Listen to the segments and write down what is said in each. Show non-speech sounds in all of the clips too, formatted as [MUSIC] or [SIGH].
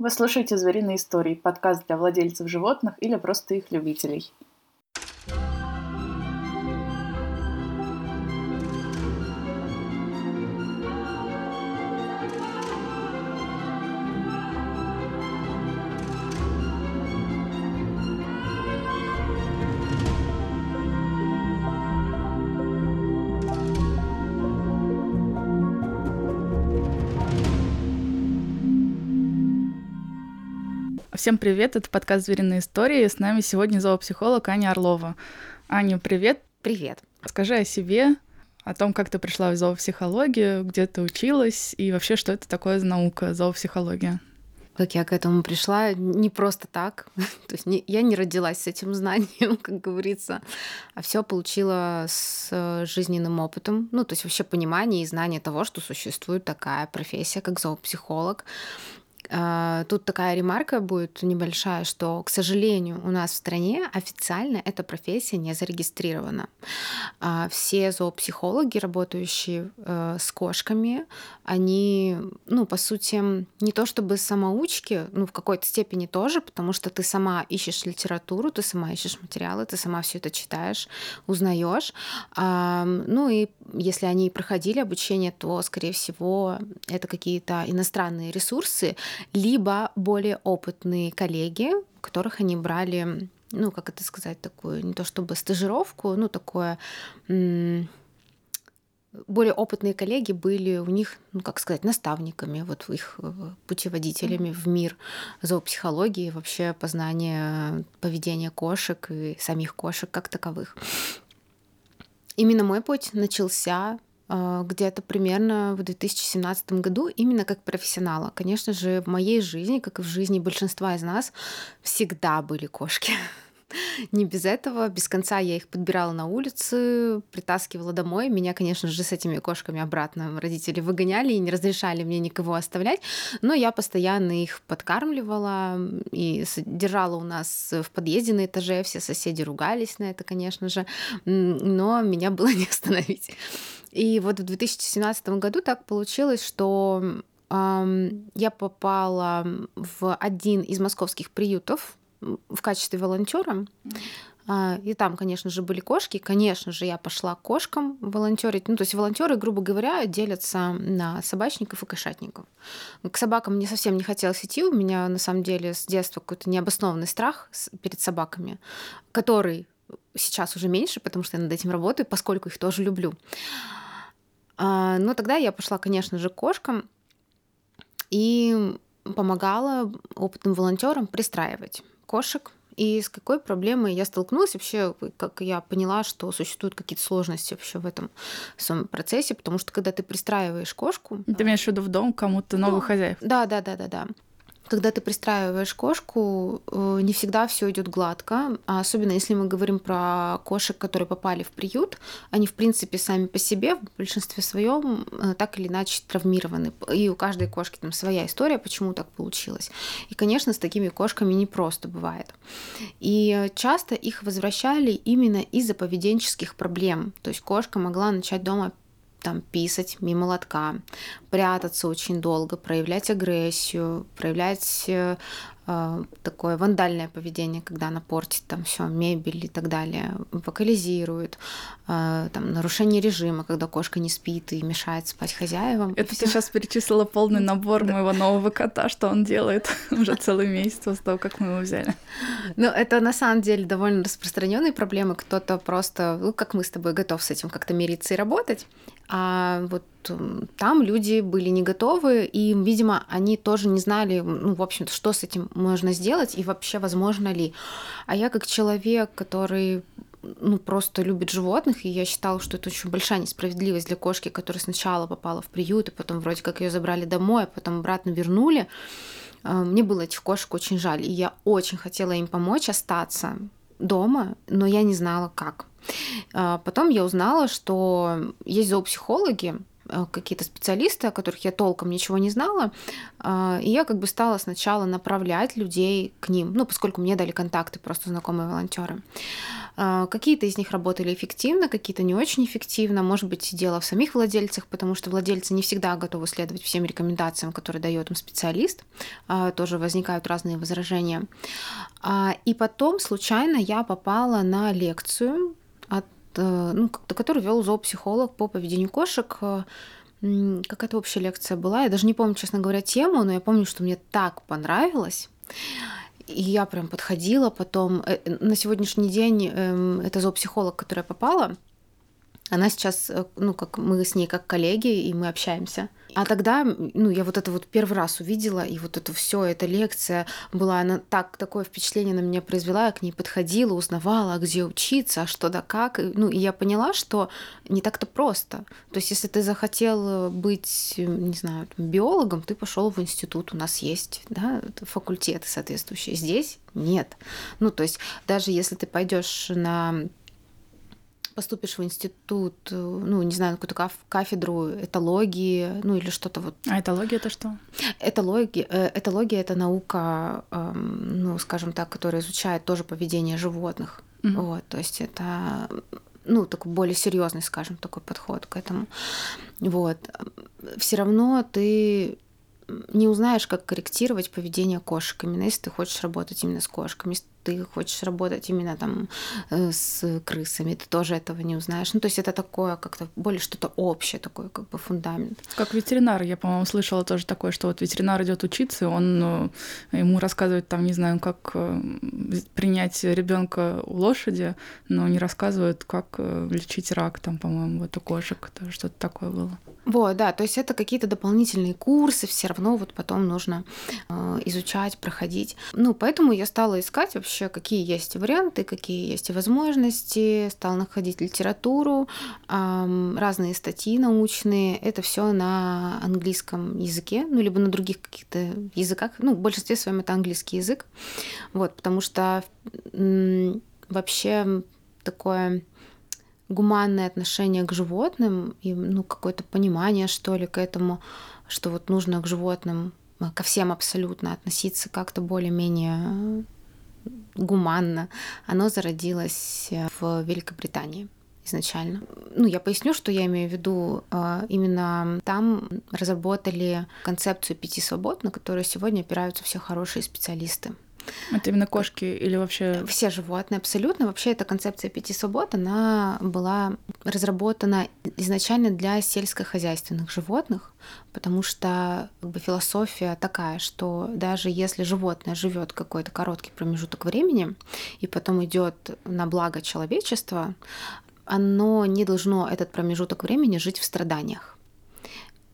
Вы слушаете «Звериные истории» – подкаст для владельцев животных или просто их любителей. Всем привет, это подкаст «Звериные истории». С нами сегодня зоопсихолог Аня Орлова. Аня, привет. Привет. Скажи о себе, о том, как ты пришла в зоопсихологию, где ты училась и вообще, что это такое за наука, зоопсихология. Как я к этому пришла, не просто так. [LAUGHS] То есть не, я не родилась с этим знанием, [LAUGHS] как говорится, а все получила с жизненным опытом. Ну, то есть вообще понимание и знание того, что существует такая профессия, как зоопсихолог. А, тут такая ремарка будет небольшая, что, к сожалению, у нас в стране официально эта профессия не зарегистрирована. А, все зоопсихологи, работающие э, с кошками, они, ну, по сути, не то чтобы самоучки, ну, в какой-то степени тоже, потому что ты сама ищешь литературу, ты сама ищешь материалы, ты сама все это читаешь, узнаешь. Ну и если они проходили обучение, то, скорее всего, это какие-то иностранные ресурсы, либо более опытные коллеги, которых они брали, ну, как это сказать, такую, не то чтобы стажировку, ну, такое более опытные коллеги были у них, ну как сказать, наставниками, вот их э, путеводителями в мир зоопсихологии, вообще познания поведения кошек и самих кошек как таковых. Именно мой путь начался где-то примерно в 2017 году именно как профессионала. Конечно же, в моей жизни, как и в жизни большинства из нас, всегда были кошки. [LAUGHS] Не без этого, без конца я их подбирала на улице, притаскивала домой. Меня, конечно же, с этими кошками обратно родители выгоняли и не разрешали мне никого оставлять, но я постоянно их подкармливала и держала у нас в подъезде на этаже. Все соседи ругались на это, конечно же, но меня было [LAUGHS] не остановить. И вот в 2017 году так получилось, что я попала в один из московских приютов в качестве волонтера. А, и там, конечно же, были кошки. Конечно же, я пошла к кошкам волонтерить. Ну, то есть волонтеры, грубо говоря, делятся на собачников и кошатников. К собакам мне совсем не хотелось идти. У меня, на самом деле, с детства какой-то необоснованный страх перед собаками, который сейчас уже меньше, потому что я над этим работаю, поскольку их тоже люблю. Ну, тогда я пошла, конечно же, к кошкам и помогала опытным волонтерам пристраивать кошек. И с какой проблемой я столкнулась вообще, как я поняла, что существуют какие-то сложности вообще в этом самом процессе, потому что когда ты пристраиваешь кошку... Ты имеешь в виду в дом кому-то новых ну, хозяев? Да, да, да, да, да когда ты пристраиваешь кошку, э, не всегда все идет гладко, а особенно если мы говорим про кошек, которые попали в приют, они в принципе сами по себе в большинстве своем э, так или иначе травмированы, и у каждой кошки там своя история, почему так получилось. И, конечно, с такими кошками не просто бывает. И часто их возвращали именно из-за поведенческих проблем. То есть кошка могла начать дома там писать мимо лотка, прятаться очень долго, проявлять агрессию, проявлять э, э, такое вандальное поведение, когда она портит там все мебель и так далее, вокализирует, э, там нарушение режима, когда кошка не спит и мешает спать хозяевам. Это ты сейчас перечислила полный набор моего нового кота, что он делает [LAUGHS] уже целый месяц после того, как мы его взяли. Ну, это на самом деле довольно распространенные проблемы. Кто-то просто, ну, как мы с тобой, готов с этим как-то мириться и работать. А вот там люди были не готовы, и, видимо, они тоже не знали, ну, в общем-то, что с этим можно сделать и вообще возможно ли. А я как человек, который ну, просто любит животных, и я считала, что это очень большая несправедливость для кошки, которая сначала попала в приют, и потом вроде как ее забрали домой, а потом обратно вернули. А, мне было этих кошек очень жаль, и я очень хотела им помочь остаться дома, но я не знала, как. А, потом я узнала, что есть зоопсихологи, э, какие-то специалисты, о которых я толком ничего не знала, э, и я как бы стала сначала направлять людей к ним, ну, поскольку мне дали контакты просто знакомые волонтеры. Какие-то из них работали эффективно, какие-то не очень эффективно. Может быть, дело в самих владельцах, потому что владельцы не всегда готовы следовать всем рекомендациям, которые дает им специалист. Тоже возникают разные возражения. И потом случайно я попала на лекцию от Э, ну, который вел зоопсихолог по поведению кошек. Э, какая-то общая лекция была. Я даже не помню, честно говоря, тему, но я помню, что мне так понравилось. И я прям подходила потом. Э, на сегодняшний день эм, это зоопсихолог, которая попала. Она сейчас, ну, как мы с ней как коллеги, и мы общаемся. А тогда, ну, я вот это вот первый раз увидела, и вот это все, эта лекция была, она так, такое впечатление на меня произвела, я к ней подходила, узнавала, где учиться, а что да как. Ну, и я поняла, что не так-то просто. То есть, если ты захотел быть, не знаю, биологом, ты пошел в институт, у нас есть, да, факультеты соответствующие. Здесь нет. Ну, то есть, даже если ты пойдешь на поступишь в институт, э, ну, не знаю, какую-то кафедру этологии, ну, или что-то вот. А этология это что? Этология, э, этология это наука, ну, скажем так, которая изучает тоже поведение животных. Mm-hmm. Вот, то есть это ну, такой более серьезный, скажем, такой подход к этому. Вот. Все равно ты не узнаешь, как корректировать поведение кошек, именно если ты хочешь работать именно с кошками. Если ты хочешь работать именно там э, с крысами, ты тоже этого не узнаешь. Ну, то есть это такое как-то более что-то общее, такое как бы фундамент. Как ветеринар, я, по-моему, слышала тоже такое, что вот ветеринар идет учиться, он э, ему рассказывает там, не знаю, как э, принять ребенка у лошади, но не рассказывает, как лечить рак, там, по-моему, вот у кошек, что-то такое было. Вот, да, то есть это какие-то дополнительные курсы, все равно вот потом нужно э, изучать, проходить. Ну, поэтому я стала искать вообще, какие есть варианты, какие есть возможности, стала находить литературу, э, разные статьи научные. Это все на английском языке, ну, либо на других каких-то языках. Ну, в большинстве своем это английский язык. Вот, потому что э, вообще такое гуманное отношение к животным и ну, какое-то понимание, что ли, к этому, что вот нужно к животным, э, ко всем абсолютно относиться как-то более-менее гуманно, оно зародилось э, в Великобритании изначально. Ну, я поясню, что я имею в виду. Э, именно там разработали концепцию пяти свобод, на которую сегодня опираются все хорошие специалисты. Это именно кошки или вообще... Все животные, абсолютно. Вообще эта концепция пяти свобод, она была разработана изначально для сельскохозяйственных животных, потому что как бы, философия такая, что даже если животное живет какой-то короткий промежуток времени и потом идет на благо человечества, оно не должно этот промежуток времени жить в страданиях.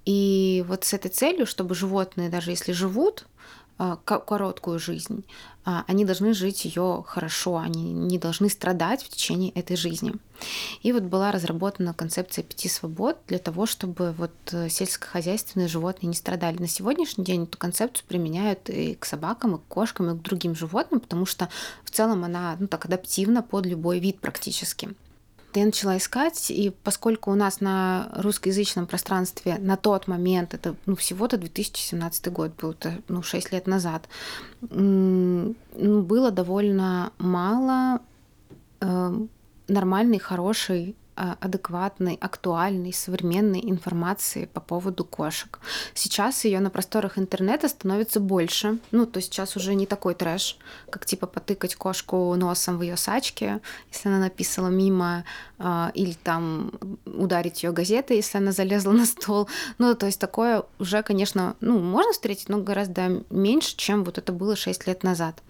И вот с этой целью, чтобы животные, даже если живут, короткую жизнь. А, они должны жить ее хорошо, они не должны страдать в течение этой жизни. И вот была разработана концепция пяти свобод для того, чтобы вот э, сельскохозяйственные животные не страдали. На сегодняшний день эту концепцию применяют и к собакам, и к кошкам, и к другим животным, потому что в целом она ну, так адаптивна под любой вид практически я начала искать, и поскольку у нас на русскоязычном пространстве на тот момент, это ну, всего-то 2017 год был, это ну, 6 лет назад, ну, было довольно мало э, нормальной, хорошей адекватной, актуальной, современной информации по поводу кошек. Сейчас ее на просторах интернета становится больше. Ну, то есть сейчас уже не такой трэш, как типа потыкать кошку носом в ее сачке, если она написала мимо, а, или там ударить ее газетой, если она залезла на стол. Ну, то есть такое уже, конечно, ну, можно встретить, но гораздо меньше, чем вот это было 6 лет назад.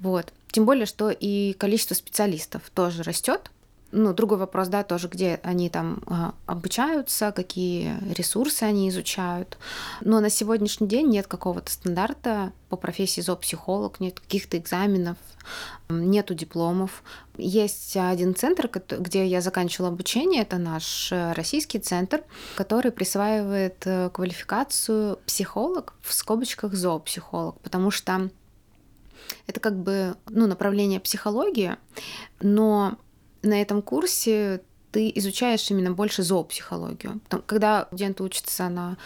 Вот. Тем более, что и количество специалистов тоже растет, ну, другой вопрос, да, тоже, где они там а, обучаются, какие ресурсы они изучают. Но на сегодняшний день нет какого-то стандарта по профессии зоопсихолог, нет каких-то экзаменов, нету дипломов. Есть один центр, где я заканчивала обучение, это наш э, российский центр, который присваивает э, квалификацию психолог в скобочках зоопсихолог, потому что это как бы ну, направление психологии, но на этом курсе ты изучаешь именно больше зоопсихологию. Когда студенты учатся на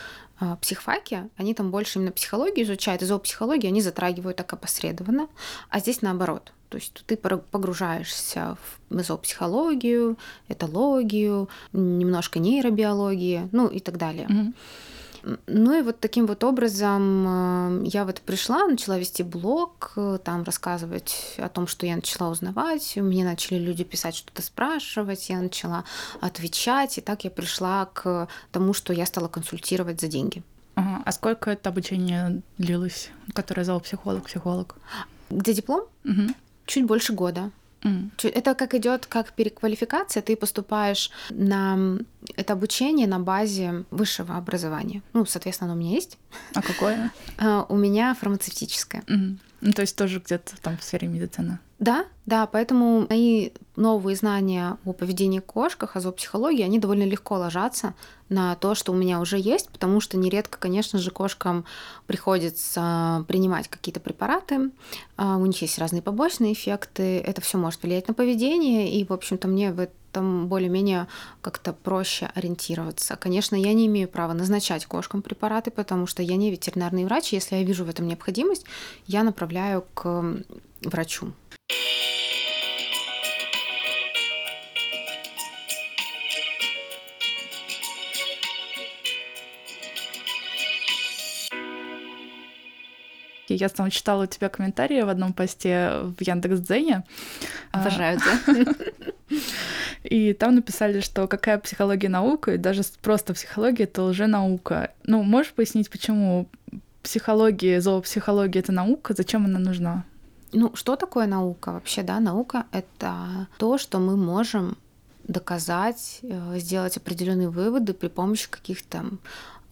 а, психфаке, они там больше именно психологию изучают, и зоопсихологию они затрагивают так опосредованно, а здесь наоборот. То есть ты погружаешься в зоопсихологию, этологию, немножко нейробиологии, ну и так далее. Mm-hmm. Ну и вот таким вот образом э, я вот пришла, начала вести блог, э, там рассказывать о том, что я начала узнавать, мне начали люди писать, что-то спрашивать, я начала отвечать, и так я пришла к тому, что я стала консультировать за деньги. Ага. А сколько это обучение длилось, которое зал психолог, психолог? Где диплом? Угу. Чуть больше года. Mm. Это как идет как переквалификация, ты поступаешь на это обучение на базе высшего образования. Ну, соответственно, оно у меня есть. А какое? А, у меня фармацевтическое. Mm. Ну, то есть тоже где-то там в сфере медицины. Да, да, поэтому мои новые знания о поведении кошках, о зоопсихологии, они довольно легко ложатся на то, что у меня уже есть, потому что нередко, конечно же, кошкам приходится принимать какие-то препараты, а, у них есть разные побочные эффекты, это все может влиять на поведение, и, в общем-то, мне в этом более-менее как-то проще ориентироваться. Конечно, я не имею права назначать кошкам препараты, потому что я не ветеринарный врач, если я вижу в этом необходимость, я направляю к врачу. Я там читала у тебя комментарии в одном посте в Яндекс.Дзене. Обожаю, да? [LAUGHS] И там написали, что какая психология наука, и даже просто психология — это уже наука. Ну, можешь пояснить, почему психология, зоопсихология — это наука, зачем она нужна? Ну, что такое наука вообще, да? Наука — это то, что мы можем доказать, э, сделать определенные выводы при помощи каких-то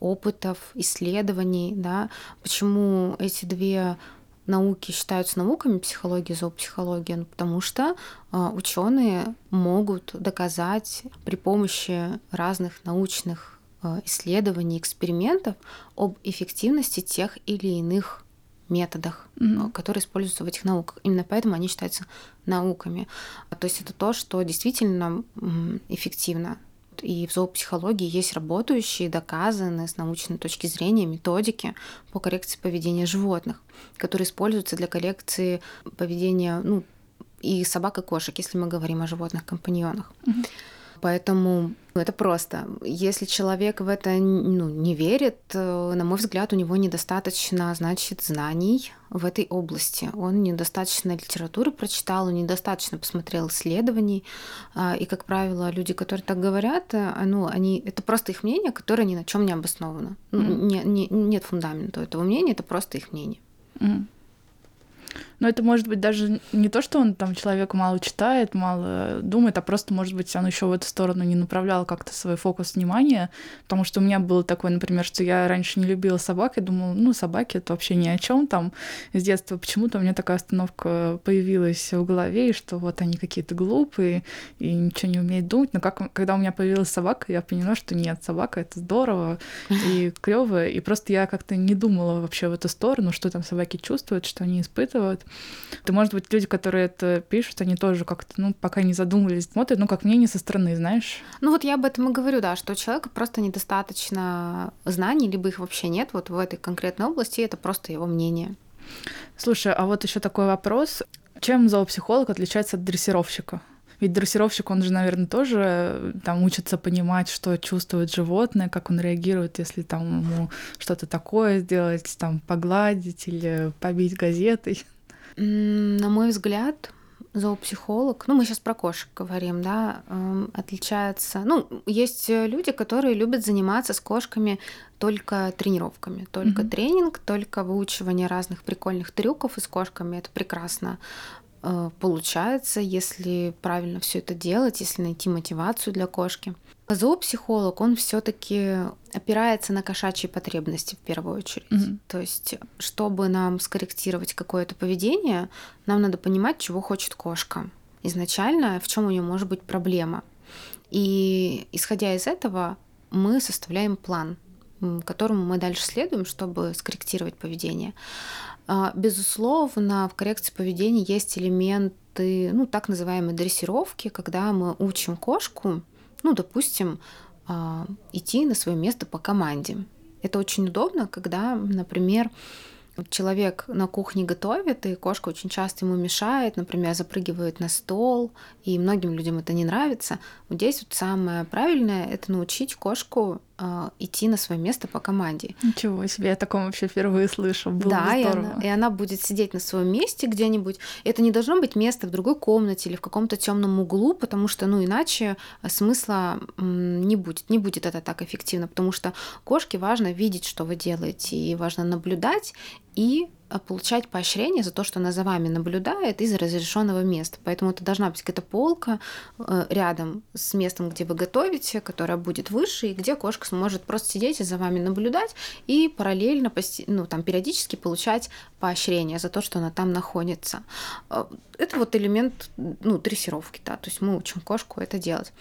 опытов, исследований, да, почему эти две науки считаются науками, психология, зоопсихология, ну, потому что э, ученые могут доказать при помощи разных научных э, исследований, экспериментов об эффективности тех или иных методах, mm-hmm. которые используются в этих науках. Именно поэтому они считаются науками. То есть это то, что действительно эффективно и в зоопсихологии есть работающие, доказанные с научной точки зрения методики по коррекции поведения животных, которые используются для коррекции поведения ну, и собак, и кошек, если мы говорим о животных-компаньонах. Mm-hmm. Поэтому это просто. Если человек в это ну, не верит, э, на мой взгляд, у него недостаточно, значит, знаний в этой области. Он недостаточно литературы прочитал, он недостаточно посмотрел исследований. А, и, как правило, люди, которые так говорят, э, ну, они, это просто их мнение, которое ни на чем не обосновано. Mm-hmm. Не, не, нет фундамента этого мнения, это просто их мнение. Mm-hmm. Но это может быть даже не то, что он там человек мало читает, мало думает, а просто, может быть, он еще в эту сторону не направлял как-то свой фокус внимания. Потому что у меня было такое, например, что я раньше не любила собак, и думала, ну, собаки это вообще ни о чем там. С детства почему-то у меня такая остановка появилась в голове, и что вот они какие-то глупые и ничего не умеют думать. Но как, когда у меня появилась собака, я поняла, что нет, собака это здорово [LAUGHS] и клево, и просто я как-то не думала вообще в эту сторону, что там собаки чувствуют, что они испытывают. То, может быть, люди, которые это пишут, они тоже как-то, ну, пока не задумывались, смотрят, ну, как мнение со стороны, знаешь. Ну, вот я об этом и говорю, да, что у человека просто недостаточно знаний, либо их вообще нет вот в этой конкретной области, это просто его мнение. Слушай, а вот еще такой вопрос. Чем зоопсихолог отличается от дрессировщика? Ведь дрессировщик, он же, наверное, тоже э, там учится понимать, что чувствует животное, как он реагирует, если там ему что-то такое сделать, там погладить или побить газетой. На мой взгляд, зоопсихолог, ну мы сейчас про кошек говорим, да, эм, отличается. Ну, есть люди, которые любят заниматься с кошками только тренировками, только mm-hmm. тренинг, только выучивание разных прикольных трюков и с кошками. Это прекрасно э, получается, если правильно все это делать, если найти мотивацию для кошки. Зоопсихолог, он все-таки опирается на кошачьи потребности в первую очередь. Mm-hmm. То есть, чтобы нам скорректировать какое-то поведение, нам надо понимать, чего хочет кошка. Изначально, в чем у нее может быть проблема. И исходя из этого, мы составляем план, которому мы дальше следуем, чтобы скорректировать поведение. А, безусловно, в коррекции поведения есть элементы, ну, так называемой дрессировки, когда мы учим кошку ну, допустим, а, идти на свое место по команде. Это очень удобно, когда, например, человек на кухне готовит, и кошка очень часто ему мешает, например, запрыгивает на стол, и многим людям это не нравится. Вот здесь вот самое правильное — это научить кошку э, идти на свое место по команде. Ничего себе, я таком вообще впервые слышу. Было да, и она, и она будет сидеть на своем месте где-нибудь. Это не должно быть место в другой комнате или в каком-то темном углу, потому что, ну, иначе смысла не будет. Не будет это так эффективно, потому что кошке важно видеть, что вы делаете, и важно наблюдать и а, получать поощрение за то, что она за вами наблюдает из разрешенного места. Поэтому это должна быть какая-то полка э, рядом с местом, где вы готовите, которая будет выше, и где кошка сможет просто сидеть и за вами наблюдать и параллельно, ну, там, периодически получать поощрение за то, что она там находится. Э, это вот элемент ну, дрессировки, да, то есть мы учим кошку это делать.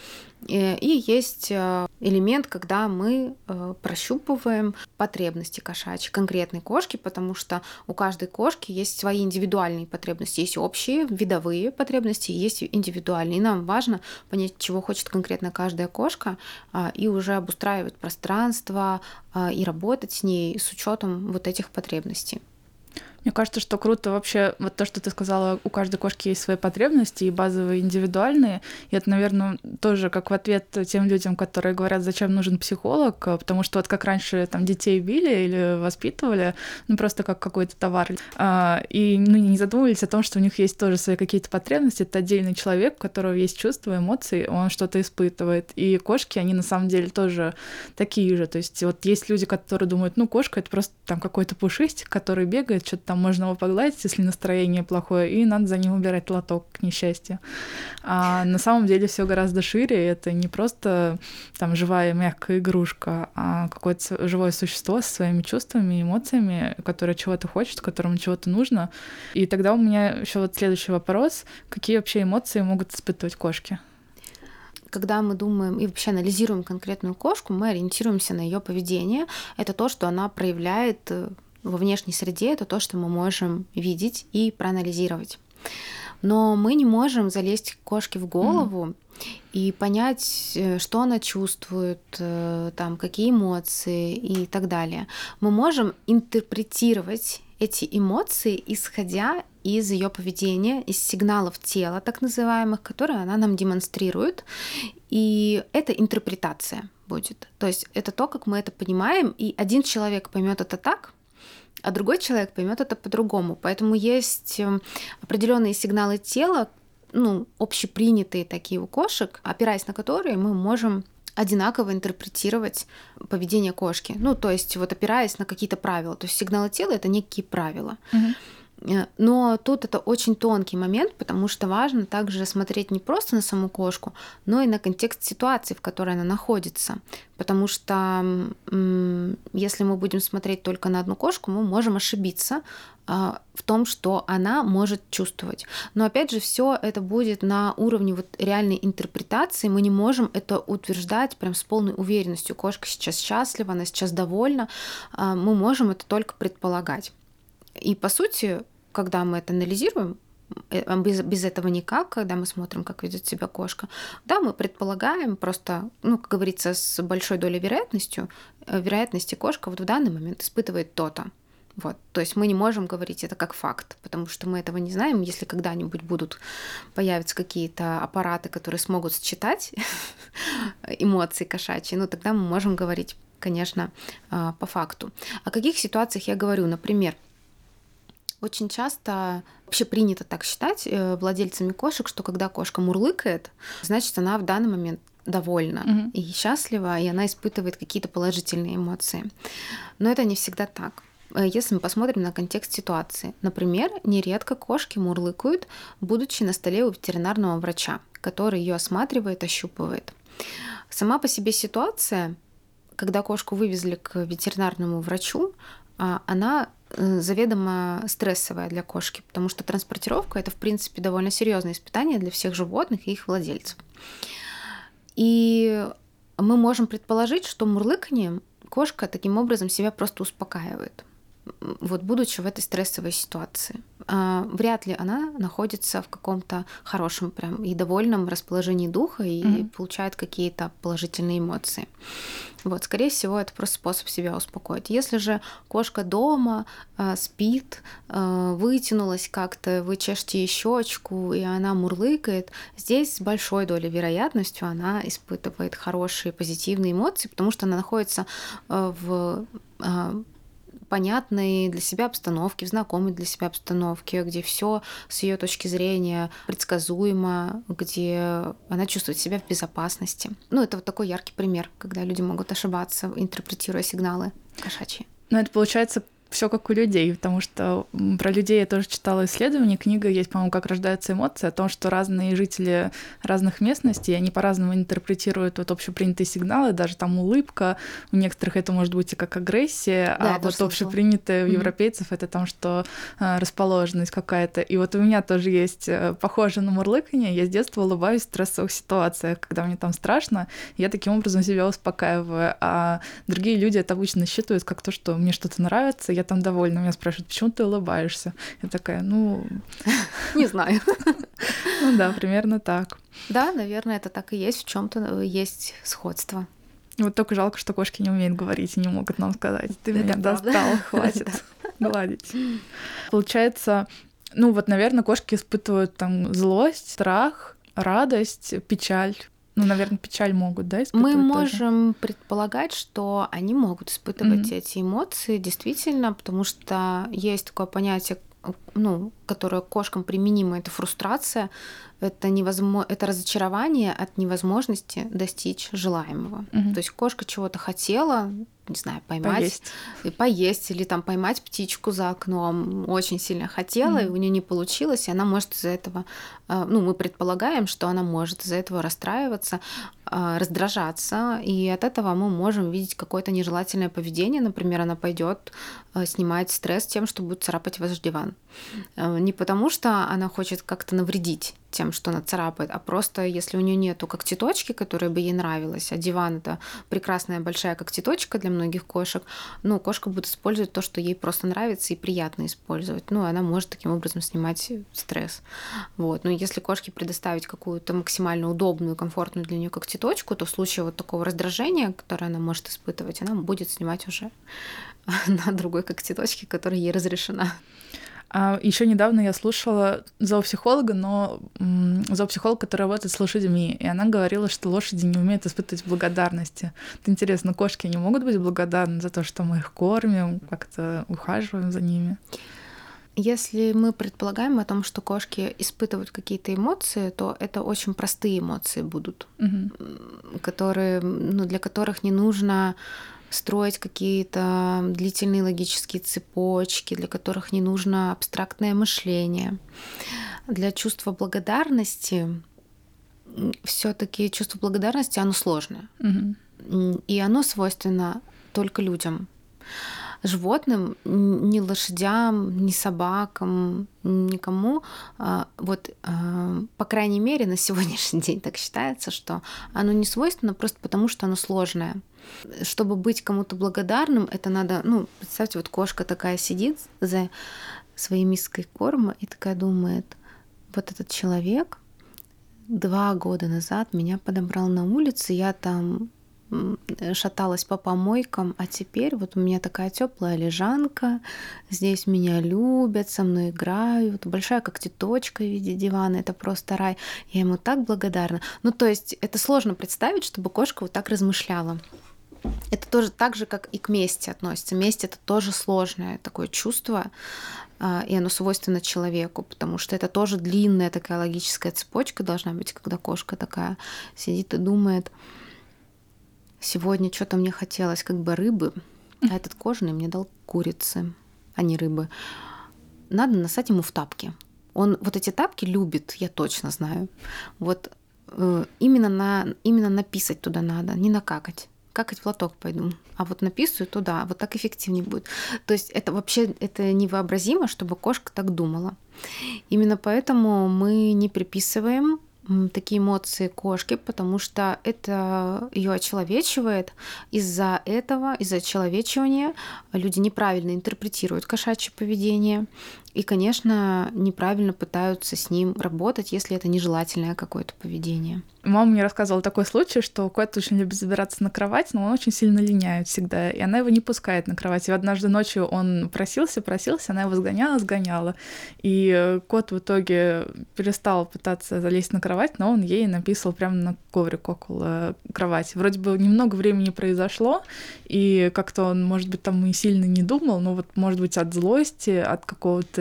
И есть э, элемент, когда мы прощупываем потребности кошачьей, конкретной кошки, потому что у каждой кошки есть свои индивидуальные потребности. Есть общие видовые потребности, есть индивидуальные. И нам важно понять, чего хочет конкретно каждая кошка, а, и уже обустраивать пространство а, и работать с ней с учетом вот этих потребностей. Мне кажется, что круто вообще вот то, что ты сказала, у каждой кошки есть свои потребности, и базовые, индивидуальные. И это, наверное, тоже как в ответ тем людям, которые говорят, зачем нужен психолог, потому что вот как раньше там детей били или воспитывали, ну просто как какой-то товар. А, и ну, не задумывались о том, что у них есть тоже свои какие-то потребности. Это отдельный человек, у которого есть чувства, эмоции, он что-то испытывает. И кошки, они на самом деле тоже такие же. То есть вот есть люди, которые думают, ну кошка это просто там какой-то пушистик, который бегает, что-то там можно его погладить, если настроение плохое, и надо за ним убирать лоток, к несчастью. А на самом деле все гораздо шире, это не просто там живая мягкая игрушка, а какое-то живое существо со своими чувствами, эмоциями, которое чего-то хочет, которому чего-то нужно. И тогда у меня еще вот следующий вопрос. Какие вообще эмоции могут испытывать кошки? когда мы думаем и вообще анализируем конкретную кошку, мы ориентируемся на ее поведение. Это то, что она проявляет э, во внешней среде, это то, что мы можем видеть и проанализировать. Но мы не можем залезть кошке в голову mm и понять, э, что она чувствует, э, там, какие эмоции и так далее. Мы можем интерпретировать эти эмоции, исходя из ее поведения, из сигналов тела, так называемых, которые она нам демонстрирует. И это интерпретация будет. То есть это то, как мы это понимаем, и один человек поймет это так, а другой человек поймет это по-другому. Поэтому есть эм, определенные сигналы тела, ну, общепринятые такие у кошек, опираясь на которые мы можем одинаково интерпретировать поведение кошки. Ну, то есть вот опираясь на какие-то правила. То есть сигналы тела — это некие правила. Угу. Э, но тут это очень тонкий момент, потому что важно также смотреть не просто на саму кошку, но и на контекст ситуации, в которой она находится. Потому что если мы будем смотреть только на одну кошку, мы можем ошибиться а, в том, что она может чувствовать. Но опять же, все это будет на уровне вот реальной интерпретации. Мы не можем это утверждать прям с полной уверенностью. Кошка сейчас счастлива, она сейчас довольна. А, мы можем это только предполагать. И по сути, когда мы это анализируем, э, а без, без этого никак, когда мы смотрим, как ведет себя кошка. Да, мы предполагаем просто, ну, как говорится, с большой долей вероятностью, э, вероятности кошка вот в данный момент испытывает то-то. Вот. То есть мы не можем говорить это как факт, потому что мы этого не знаем. Если когда-нибудь будут появятся какие-то аппараты, которые смогут считать [LAUGHS] эмоции кошачьи, ну тогда мы можем говорить, конечно, а, по факту. О каких ситуациях я говорю? Например, очень часто вообще принято так считать э, владельцами кошек, что когда кошка мурлыкает, значит, она в данный момент довольна угу. и счастлива, и она испытывает какие-то положительные эмоции. Но это не всегда так. Э, если мы посмотрим на контекст ситуации. Например, нередко кошки мурлыкают, будучи на столе у ветеринарного врача, который ее осматривает, ощупывает. Сама по себе ситуация, когда кошку вывезли к ветеринарному врачу, а, она заведомо стрессовая для кошки, потому что транспортировка это, в принципе, довольно серьезное испытание для всех животных и их владельцев. И мы можем предположить, что мурлыканием кошка таким образом себя просто успокаивает. Вот будучи в этой стрессовой ситуации. А, вряд ли она находится в каком-то хорошем прям и довольном расположении духа и mm-hmm. получает какие-то положительные эмоции. Вот, скорее всего, это просто способ себя успокоить. Если же кошка дома э, спит, э, вытянулась как-то, вы чешете ей щечку, и она мурлыкает, здесь с большой долей вероятностью она испытывает хорошие позитивные эмоции, потому что она находится э, в э, понятной для себя обстановке, в знакомой для себя обстановке, где все с ее точки зрения предсказуемо, где она чувствует себя в безопасности. Ну, это вот такой яркий пример, когда люди могут ошибаться, интерпретируя сигналы кошачьи. Но это получается все как у людей, потому что про людей я тоже читала исследования, книга есть, по-моему, «Как рождаются эмоции», о том, что разные жители разных местностей, они по-разному интерпретируют вот общепринятые сигналы, даже там улыбка, у некоторых это может быть и как агрессия, да, а вот общепринятое у европейцев mm-hmm. это там, что а, расположенность какая-то. И вот у меня тоже есть э, похоже на мурлыканье, я с детства улыбаюсь в стрессовых ситуациях, когда мне там страшно, я таким образом себя успокаиваю, а другие люди это обычно считывают как то, что мне что-то нравится, я там довольна. Меня спрашивают, почему ты улыбаешься? Я такая, ну... [LAUGHS] Не знаю. [LAUGHS] Ну да, примерно так. Да, наверное, это так и есть. В чем то э, есть сходство. Вот только жалко, что кошки не умеют говорить и не могут нам сказать. Ты меня достал, [LAUGHS] хватит гладить. Получается, ну вот, наверное, кошки испытывают там злость, страх, радость, печаль. Ну, наверное, печаль могут, да, испытывать? Мы можем предполагать, что они могут испытывать mm-hmm. эти эмоции, действительно, потому что есть такое понятие, ну, которое кошкам применимо, это фрустрация, это, невозможно, это разочарование от невозможности достичь желаемого. Mm-hmm. То есть кошка чего-то хотела, не знаю, поймать, поесть. поесть или там поймать птичку за окном. Очень сильно хотела, mm-hmm. и у нее не получилось, и она может из-за этого, ну, мы предполагаем, что она может из-за этого расстраиваться, э, раздражаться, и от этого мы можем видеть какое-то нежелательное поведение. Например, она пойдет э, снимать стресс тем, что будет царапать ваш диван. Не потому, что она хочет как-то навредить тем, что она царапает, а просто если у нее нету когтеточки, которая бы ей нравилась, а диван это прекрасная большая когтеточка для многих кошек, ну, кошка будет использовать то, что ей просто нравится и приятно использовать. Ну, она может таким образом снимать стресс. Вот. Но если кошке предоставить какую-то максимально удобную, комфортную для нее когтеточку, то в случае вот такого раздражения, которое она может испытывать, она будет снимать уже [LAUGHS] на другой когтеточке, которая ей разрешена. А еще недавно я слушала зоопсихолога, но зоопсихолог, который работает с лошадьми, и она говорила, что лошади не умеют испытывать благодарности. Это интересно, кошки не могут быть благодарны за то, что мы их кормим, как-то ухаживаем за ними? Если мы предполагаем о том, что кошки испытывают какие-то эмоции, то это очень простые эмоции будут, угу. которые, ну, для которых не нужно строить какие-то длительные логические цепочки, для которых не нужно абстрактное мышление. Для чувства благодарности все-таки чувство благодарности, оно сложное. Угу. И оно свойственно только людям. Животным, ни лошадям, ни собакам, никому, а, вот, а, по крайней мере, на сегодняшний день так считается, что оно не свойственно просто потому, что оно сложное. Чтобы быть кому-то благодарным, это надо, ну, представьте, вот кошка такая сидит за своей миской корма и такая думает, вот этот человек два года назад меня подобрал на улице, я там шаталась по помойкам, а теперь вот у меня такая теплая лежанка, здесь меня любят, со мной играют, большая когтеточка в виде дивана, это просто рай. Я ему так благодарна. Ну, то есть это сложно представить, чтобы кошка вот так размышляла. Это тоже так же, как и к мести относится. Месть это тоже сложное такое чувство, а, и оно свойственно человеку, потому что это тоже длинная такая логическая цепочка должна быть, когда кошка такая сидит и думает, сегодня что-то мне хотелось как бы рыбы, а этот кожаный мне дал курицы, а не рыбы. Надо насать ему в тапки. Он вот эти тапки любит, я точно знаю. Вот э, именно, на, именно написать туда надо, не накакать какать в лоток пойду, а вот написываю туда, вот так эффективнее будет. То есть это вообще это невообразимо, чтобы кошка так думала. Именно поэтому мы не приписываем такие эмоции кошки, потому что это ее очеловечивает. Из-за этого, из-за очеловечивания люди неправильно интерпретируют кошачье поведение. И, конечно, неправильно пытаются с ним работать, если это нежелательное какое-то поведение. Мама мне рассказывала такой случай, что кот очень любит забираться на кровать, но он очень сильно линяет всегда, и она его не пускает на кровать. И однажды ночью он просился, просился, она его сгоняла, сгоняла. И кот в итоге перестал пытаться залезть на кровать, но он ей написал прямо на коврик около кровати. Вроде бы немного времени произошло, и как-то он, может быть, там и сильно не думал, но вот, может быть, от злости, от какого-то,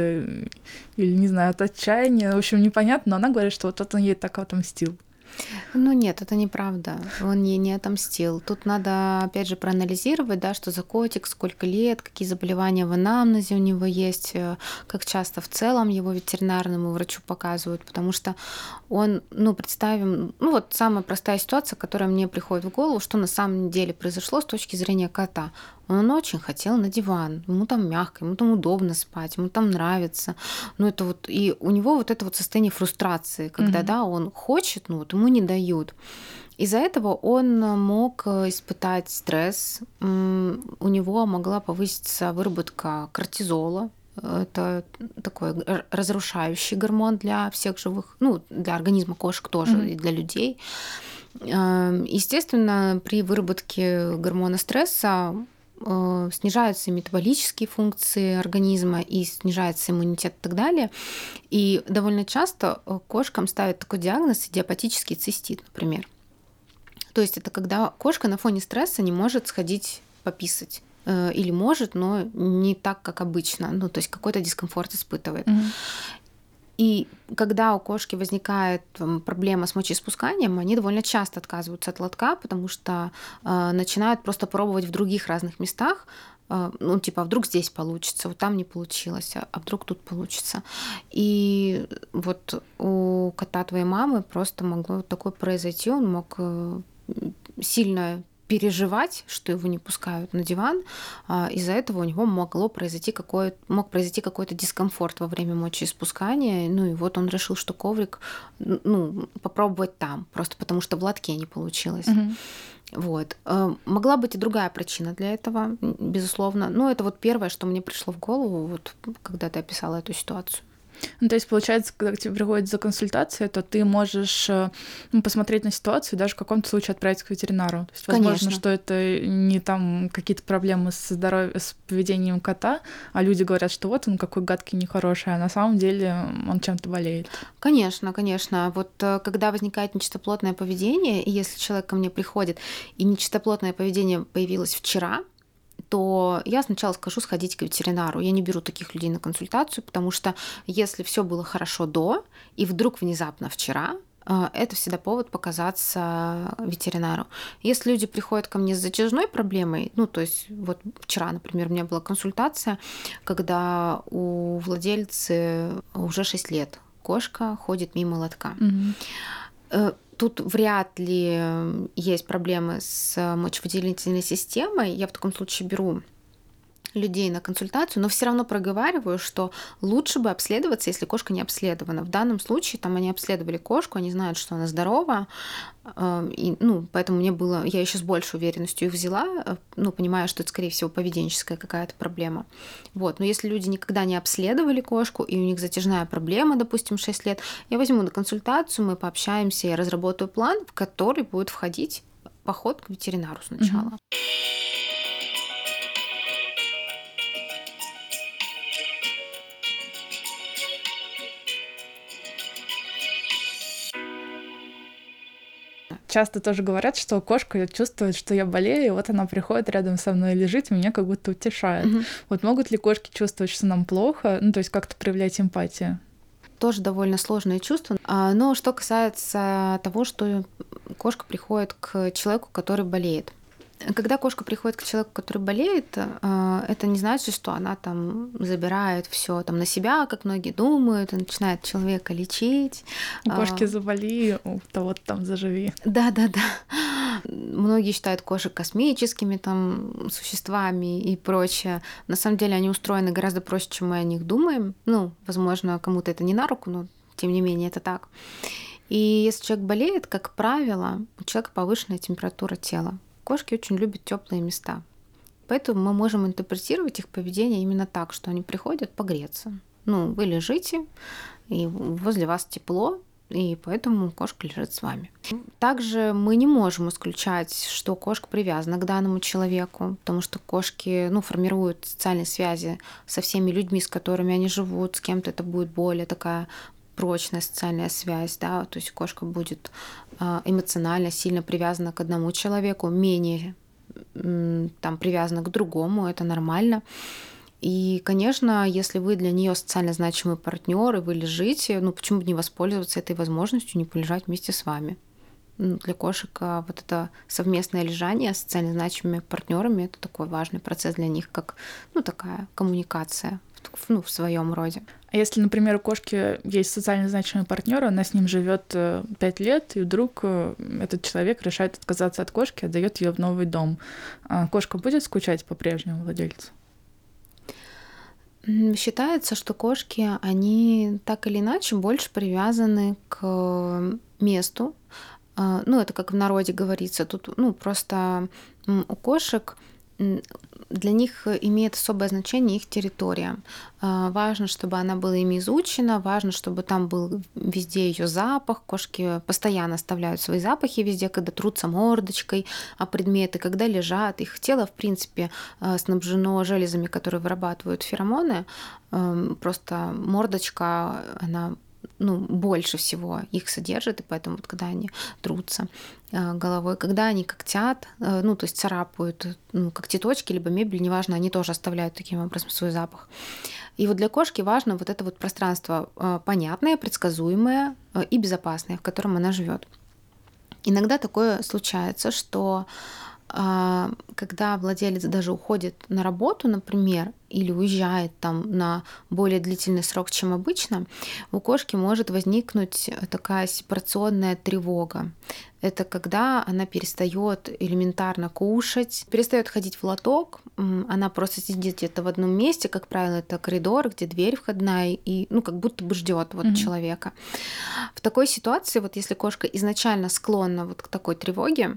или, не знаю, от отчаяния, в общем, непонятно, но она говорит, что вот он ей так отомстил. Ну нет, это неправда. Он ей не отомстил. Тут надо, опять же, проанализировать, да, что за котик, сколько лет, какие заболевания в анамнезе у него есть, э, как часто в целом его ветеринарному врачу показывают, потому что он, ну, представим, ну вот самая простая ситуация, которая мне приходит в голову, что на самом деле произошло с точки зрения кота. Он очень хотел на диван, ему там мягко, ему там удобно спать, ему там нравится. Ну это вот и у него вот это вот состояние фрустрации, когда mm-hmm. да он хочет, ну вот ему не дают. Из-за этого он мог испытать стресс, у него могла повыситься выработка кортизола, это такой разрушающий гормон для всех живых, ну, для организма кошек тоже mm-hmm. и для людей. Эм, естественно, при выработке гормона стресса Э, снижаются метаболические функции организма и снижается иммунитет и так далее. И довольно часто э, кошкам ставят такой диагноз идиопатический цистит, например. То есть это когда кошка на фоне стресса не может сходить пописать э, или может, но не так, как обычно. Ну, то есть какой-то дискомфорт испытывает. Mm-hmm. И когда у кошки возникает проблема с мочеиспусканием, они довольно часто отказываются от лотка, потому что э, начинают просто пробовать в других разных местах, э, ну, типа, а вдруг здесь получится, вот там не получилось, а, а вдруг тут получится. И вот у кота твоей мамы просто могло такое произойти, он мог э, сильно переживать, что его не пускают на диван. А, из-за этого у него могло произойти какой мог произойти какой-то дискомфорт во время мочеиспускания. Ну и вот он решил, что коврик, ну, попробовать там, просто потому что в лотке не получилось. Угу. Вот. А, могла быть и другая причина для этого, безусловно. Но это вот первое, что мне пришло в голову, вот, когда ты описала эту ситуацию. Ну, то есть, получается, когда к тебе приходит за консультацией, то ты можешь э, ну, посмотреть на ситуацию даже в каком-то случае отправить к ветеринару. То есть, возможно, Конечно. что это не там какие-то проблемы с здоровьем, с поведением кота, а люди говорят, что вот он какой гадкий, нехороший, а на самом деле он чем-то болеет. Конечно, конечно. Вот э, когда возникает нечистоплотное поведение, и если человек ко мне приходит, и нечистоплотное поведение появилось вчера, то я сначала скажу сходить к ветеринару. Я не беру таких людей на консультацию, потому что если все было хорошо до, и вдруг внезапно вчера, э, это всегда повод показаться ветеринару. Если люди приходят ко мне с затяжной проблемой, ну, то есть вот вчера, например, у меня была консультация, когда у владельца уже 6 лет кошка ходит мимо лотка. Mm-hmm тут вряд ли есть проблемы с мочевыделительной системой. Я в таком случае беру людей на консультацию, но все равно проговариваю, что лучше бы обследоваться, если кошка не обследована. В данном случае там они обследовали кошку, они знают, что она здорова, эм, и, ну, поэтому мне было, я еще с большей уверенностью их взяла, э, ну, понимая, что это, скорее всего, поведенческая какая-то проблема. Вот. Но если люди никогда не обследовали кошку, и у них затяжная проблема, допустим, 6 лет, я возьму на консультацию, мы пообщаемся, я разработаю план, в который будет входить поход к ветеринару сначала. Mm-hmm. Часто тоже говорят, что кошка чувствует, что я болею, и вот она приходит рядом со мной лежит, и меня как будто утешает. Угу. Вот могут ли кошки чувствовать, что нам плохо, ну то есть как-то проявлять эмпатию? Тоже довольно сложное чувство. А, но что касается того, что кошка приходит к человеку, который болеет. Когда кошка приходит к человеку, который болеет, э, это не значит, что она там забирает все там на себя, как многие думают, и начинает человека лечить. У кошки а. заболи, у того там заживи. Да, да, да. Многие считают кошек космическими там существами и прочее. На самом деле они устроены гораздо проще, чем мы о них думаем. Ну, возможно, кому-то это не на руку, но тем не менее это так. И если человек болеет, как правило, у человека повышенная температура тела. Кошки очень любят теплые места. Поэтому мы можем интерпретировать их поведение именно так, что они приходят погреться. Ну, вы лежите, и возле вас тепло, и поэтому кошка лежит с вами. Также мы не можем исключать, что кошка привязана к данному человеку, потому что кошки ну, формируют социальные связи со всеми людьми, с которыми они живут, с кем-то это будет более такая прочная социальная связь, да, то есть кошка будет а, эмоционально сильно привязана к одному человеку, менее там привязана к другому, это нормально. И, конечно, если вы для нее социально значимый партнер, и вы лежите, ну почему бы не воспользоваться этой возможностью, не полежать вместе с вами? Для кошек а, вот это совместное лежание с социально значимыми партнерами это такой важный процесс для них, как ну, такая коммуникация ну, в своем роде. А если, например, у кошки есть социально значимый партнер, она с ним живет э, пять лет, и вдруг э, этот человек решает отказаться от кошки, отдает ее в новый дом, а кошка будет скучать по прежнему владельцу? Считается, что кошки, они так или иначе больше привязаны к месту. А, ну, это как в народе говорится. Тут, ну, просто у кошек для них имеет особое значение их территория. А, важно, чтобы она была ими изучена, важно, чтобы там был везде ее запах. Кошки постоянно оставляют свои запахи везде, когда трутся мордочкой а предметы, когда лежат. Их тело, в принципе, а, снабжено железами, которые вырабатывают феромоны. Просто мордочка, она ну, больше всего их содержит, и поэтому вот когда они трутся э, головой, когда они когтят, э, ну, то есть царапают, ну, когтеточки, либо мебель, неважно, они тоже оставляют таким образом свой запах. И вот для кошки важно вот это вот пространство э, понятное, предсказуемое и безопасное, в котором она живет. Иногда такое случается, что когда владелец даже уходит на работу, например, или уезжает там на более длительный срок, чем обычно, у кошки может возникнуть такая сепарационная тревога. Это когда она перестает элементарно кушать, перестает ходить в лоток, она просто сидит где-то в одном месте, как правило, это коридор, где дверь входная, и ну как будто бы ждет вот mm-hmm. человека. В такой ситуации, вот если кошка изначально склонна вот к такой тревоге,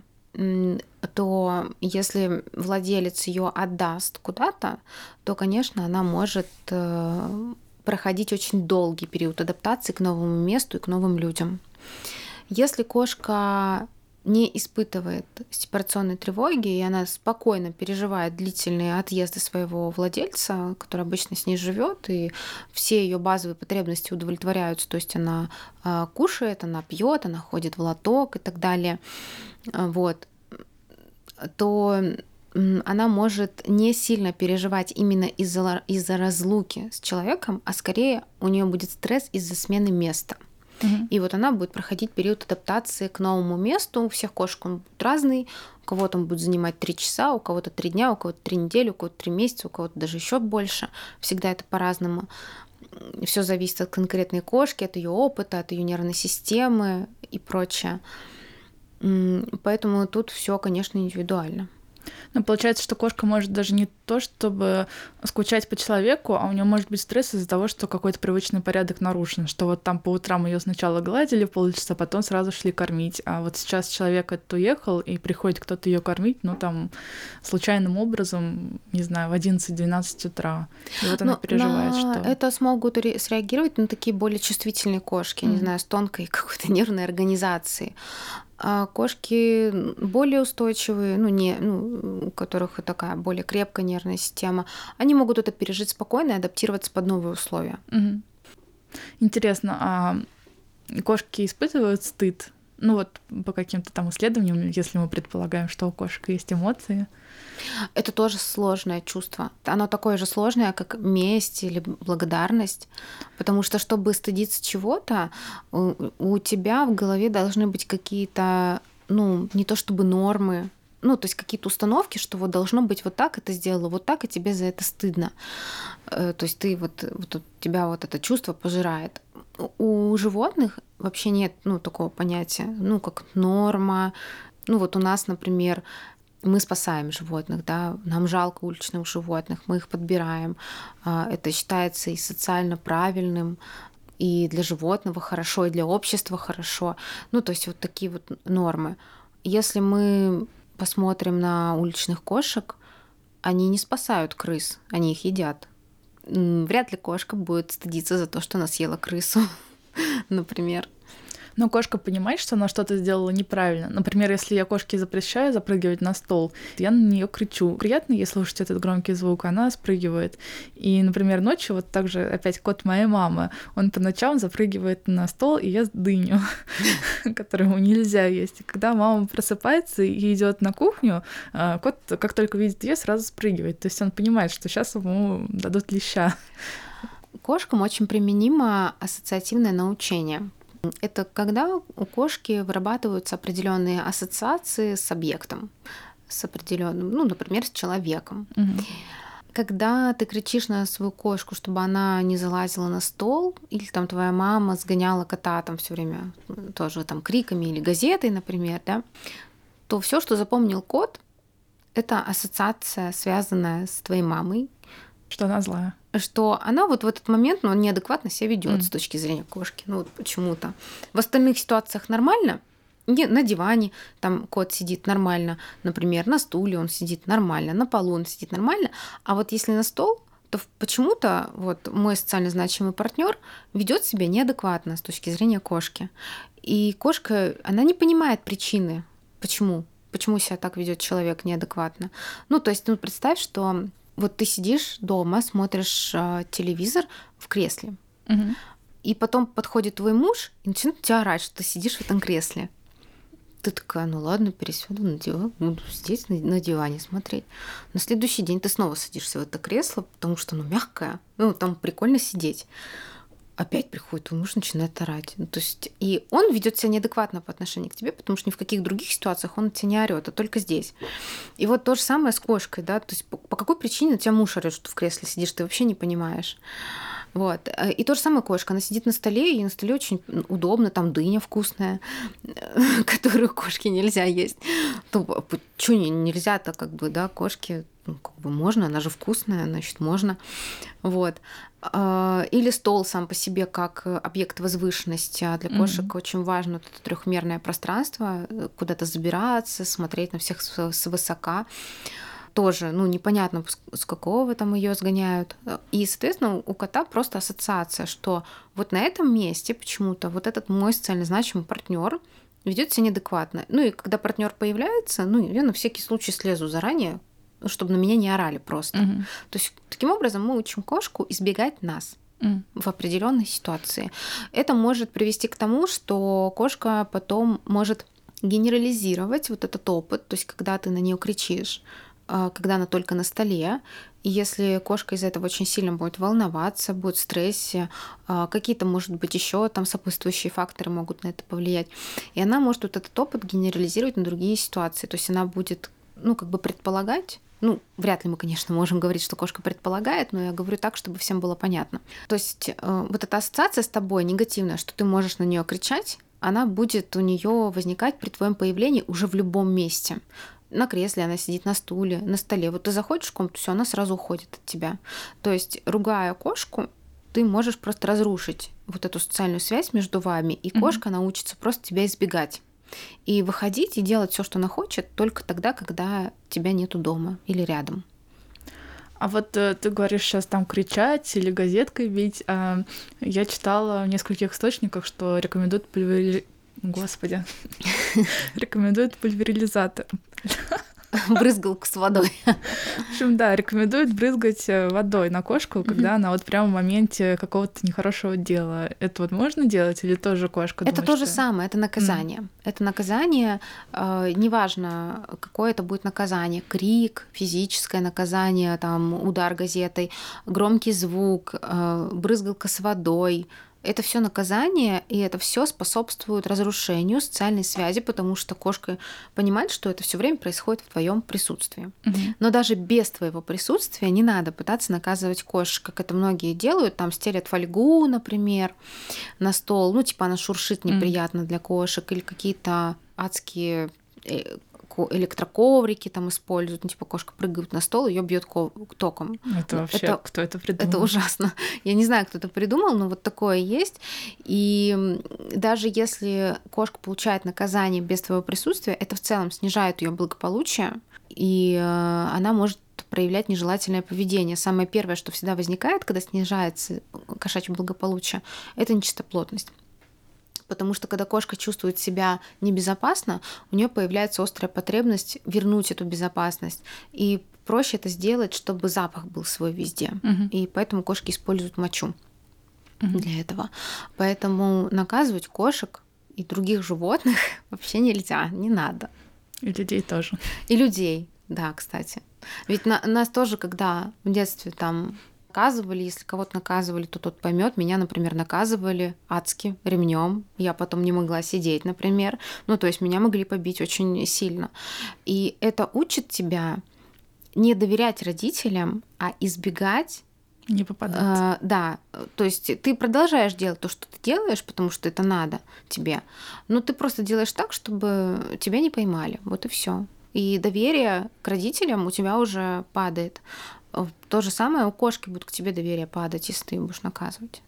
то если владелец ее отдаст куда-то, то, конечно, она может э, проходить очень долгий период адаптации к новому месту и к новым людям. Если кошка не испытывает сепарационной тревоги, и она спокойно переживает длительные отъезды своего владельца, который обычно с ней живет, и все ее базовые потребности удовлетворяются, то есть она э, кушает, она пьет, она ходит в лоток и так далее, вот, то она может не сильно переживать именно из-за из разлуки с человеком, а скорее у нее будет стресс из-за смены места. И вот она будет проходить период адаптации к новому месту. У всех кошек он будет разный. У кого-то он будет занимать три часа, у кого-то три дня, у кого-то три недели, у кого-то три месяца, у кого-то даже еще больше. Всегда это по-разному. Все зависит от конкретной кошки, от ее опыта, от ее нервной системы и прочее. Поэтому тут все, конечно, индивидуально. Но получается, что кошка может даже не то, чтобы скучать по человеку, а у нее может быть стресс из-за того, что какой-то привычный порядок нарушен, что вот там по утрам ее сначала гладили полчаса, потом сразу шли кормить, а вот сейчас человек этот уехал, и приходит кто-то ее кормить, ну там случайным образом, не знаю, в 11-12 утра. И вот она Но переживает, что... Это смогут среагировать на такие более чувствительные кошки, mm-hmm. не знаю, с тонкой [LAUGHS] какой-то нервной организацией. А кошки более устойчивые, ну, не, ну, у которых такая более крепкая нервная система, они могут это пережить спокойно и адаптироваться под новые условия. Угу. Интересно, а кошки испытывают стыд ну вот по каким-то там исследованиям, если мы предполагаем, что у кошек есть эмоции. Это тоже сложное чувство. Оно такое же сложное, как месть или благодарность. Потому что, чтобы стыдиться чего-то, у тебя в голове должны быть какие-то, ну, не то чтобы нормы, ну, то есть какие-то установки, что вот должно быть вот так, это сделала вот так, и тебе за это стыдно. Э, то есть ты вот, вот тебя вот это чувство пожирает. У животных вообще нет ну, такого понятия, ну, как норма. Ну, вот у нас, например, мы спасаем животных, да, нам жалко уличных животных, мы их подбираем. А, это считается и социально правильным. и для животного хорошо, и для общества хорошо. Ну, то есть вот такие вот нормы. Если мы посмотрим на уличных кошек, они не спасают крыс, они их едят. Вряд ли кошка будет стыдиться за то, что она съела крысу, [LAUGHS] например. Но кошка понимает, что она что-то сделала неправильно. Например, если я кошке запрещаю запрыгивать на стол, я на нее кричу. Приятно ей слушать этот громкий звук, она спрыгивает. И, например, ночью вот также опять кот моей мамы, он по ночам запрыгивает на стол и ест дыню, [LAUGHS] которую нельзя есть. И когда мама просыпается и идет на кухню, а, кот, как только видит ее, сразу спрыгивает. То есть он понимает, что сейчас ему дадут леща. Кошкам очень применимо ассоциативное научение. Это когда у кошки вырабатываются определенные ассоциации с объектом, с определенным, ну, например, с человеком. Угу. Когда ты кричишь на свою кошку, чтобы она не залазила на стол, или там твоя мама сгоняла кота там все время тоже там криками или газетой, например, да, то все, что запомнил кот, это ассоциация, связанная с твоей мамой. Что она злая что она вот в этот момент ну, неадекватно себя ведет mm. с точки зрения кошки. Ну вот почему-то. В остальных ситуациях нормально. Не, на диване там кот сидит нормально, например, на стуле он сидит нормально, на полу он сидит нормально. А вот если на стол, то почему-то вот мой социально значимый партнер ведет себя неадекватно с точки зрения кошки. И кошка, она не понимает причины, почему, почему себя так ведет человек неадекватно. Ну, то есть, ну, представь, что вот ты сидишь дома, смотришь э, телевизор в кресле, угу. и потом подходит твой муж и начинает тебя орать, что ты сидишь в этом кресле. Ты такая, ну ладно, пересяду на диван, буду здесь на, на диване смотреть. На следующий день ты снова садишься в это кресло, потому что оно мягкое, ну там прикольно сидеть опять приходит твой муж, начинает орать. Ну, то есть, и он ведет себя неадекватно по отношению к тебе, потому что ни в каких других ситуациях он тебя не орет, а только здесь. И вот то же самое с кошкой, да, то есть по, по какой причине у тебя муж орет, что ты в кресле сидишь, ты вообще не понимаешь. Вот. И то же самое кошка. Она сидит на столе, и на столе очень удобно, там дыня вкусная, [LAUGHS] которую кошке нельзя есть. То, что нельзя-то, как бы, да, кошке ну, как бы можно, она же вкусная, значит, можно. Вот. А, или стол сам по себе как объект возвышенности. А для кошек mm-hmm. очень важно вот это трехмерное пространство, куда-то забираться, смотреть на всех с высока тоже, ну, непонятно, с какого там ее сгоняют. И, соответственно, у кота просто ассоциация, что вот на этом месте почему-то вот этот мой социально значимый партнер ведет себя неадекватно. Ну и когда партнер появляется, ну, я на всякий случай слезу заранее, чтобы на меня не орали просто. Угу. То есть таким образом мы учим кошку избегать нас в определенной ситуации. Это может привести к тому, что кошка потом может генерализировать вот этот опыт, то есть когда ты на нее кричишь, а, когда она только на столе. И если кошка из-за этого очень сильно будет волноваться, будет в стрессе, а, какие-то, может быть, еще там сопутствующие факторы могут на это повлиять. И она может вот этот опыт генерализировать на другие ситуации. То есть она будет, ну, как бы предполагать, ну, вряд ли мы, конечно, можем говорить, что кошка предполагает, но я говорю так, чтобы всем было понятно. То есть э, вот эта ассоциация с тобой негативная, что ты можешь на нее кричать, она будет у нее возникать при твоем появлении уже в любом месте. На кресле она сидит, на стуле, на столе. Вот ты заходишь в комнату, все, она сразу уходит от тебя. То есть, ругая кошку, ты можешь просто разрушить вот эту социальную связь между вами, и кошка mm-hmm. научится просто тебя избегать и выходить и делать все, что она хочет, только тогда, когда тебя нету дома или рядом. А вот э, ты говоришь сейчас там кричать или газеткой бить. А я читала в нескольких источниках, что рекомендуют пульвери... Господи. [LAUGHS] рекомендуют пульверизатор. [LAUGHS] брызгалку с водой. В общем, да, рекомендуют брызгать э, водой на кошку, когда она вот прямо в моменте какого-то нехорошего дела. Это вот можно делать или тоже кошка? Это то же самое, это наказание. Это наказание, э, неважно, какое это будет наказание, крик, физическое наказание, там удар газетой, громкий звук, э, брызгалка с водой, это все наказание, и это все способствует разрушению социальной связи, потому что кошка понимает, что это все время происходит в твоем присутствии. Угу. Но даже без твоего присутствия не надо пытаться наказывать кошек, как это многие делают, там стелят фольгу, например, на стол, ну типа она шуршит неприятно угу. для кошек, или какие-то адские э, электроковрики там используют, ну, типа кошка прыгает на стол, ее бьет током. Это вообще это, кто это придумал? Это ужасно. Я не знаю, кто это придумал, но вот такое есть. И даже если кошка получает наказание без твоего присутствия, это в целом снижает ее благополучие, и э, она может проявлять нежелательное поведение. Самое первое, что всегда возникает, когда снижается кошачье благополучие, это нечистоплотность потому что когда кошка чувствует себя небезопасно, у нее появляется острая потребность вернуть эту безопасность. И проще это сделать, чтобы запах был свой везде. Угу. И поэтому кошки используют мочу угу. для этого. Поэтому наказывать кошек и других животных [LAUGHS] вообще нельзя, не надо. И людей тоже. И людей, да, кстати. Ведь на, нас тоже, когда в детстве там наказывали. Если кого-то наказывали, то тот поймет. Меня, например, наказывали адски ремнем. Я потом не могла сидеть, например. Ну, то есть меня могли побить очень сильно. И это учит тебя не доверять родителям, а избегать не попадаться. Э, да, то есть ты продолжаешь делать то, что ты делаешь, потому что это надо тебе, но ты просто делаешь так, чтобы тебя не поймали. Вот и все. И доверие к родителям у тебя уже падает. То же самое у кошки будет к тебе доверие падать, если ты будешь наказывать.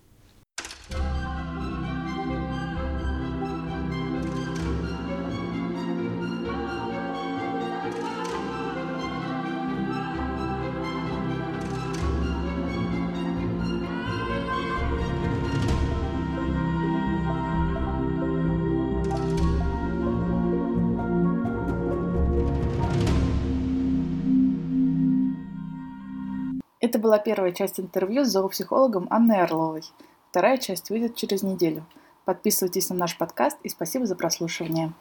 Это была первая часть интервью с зоопсихологом Анной Орловой. Вторая часть выйдет через неделю. Подписывайтесь на наш подкаст и спасибо за прослушивание.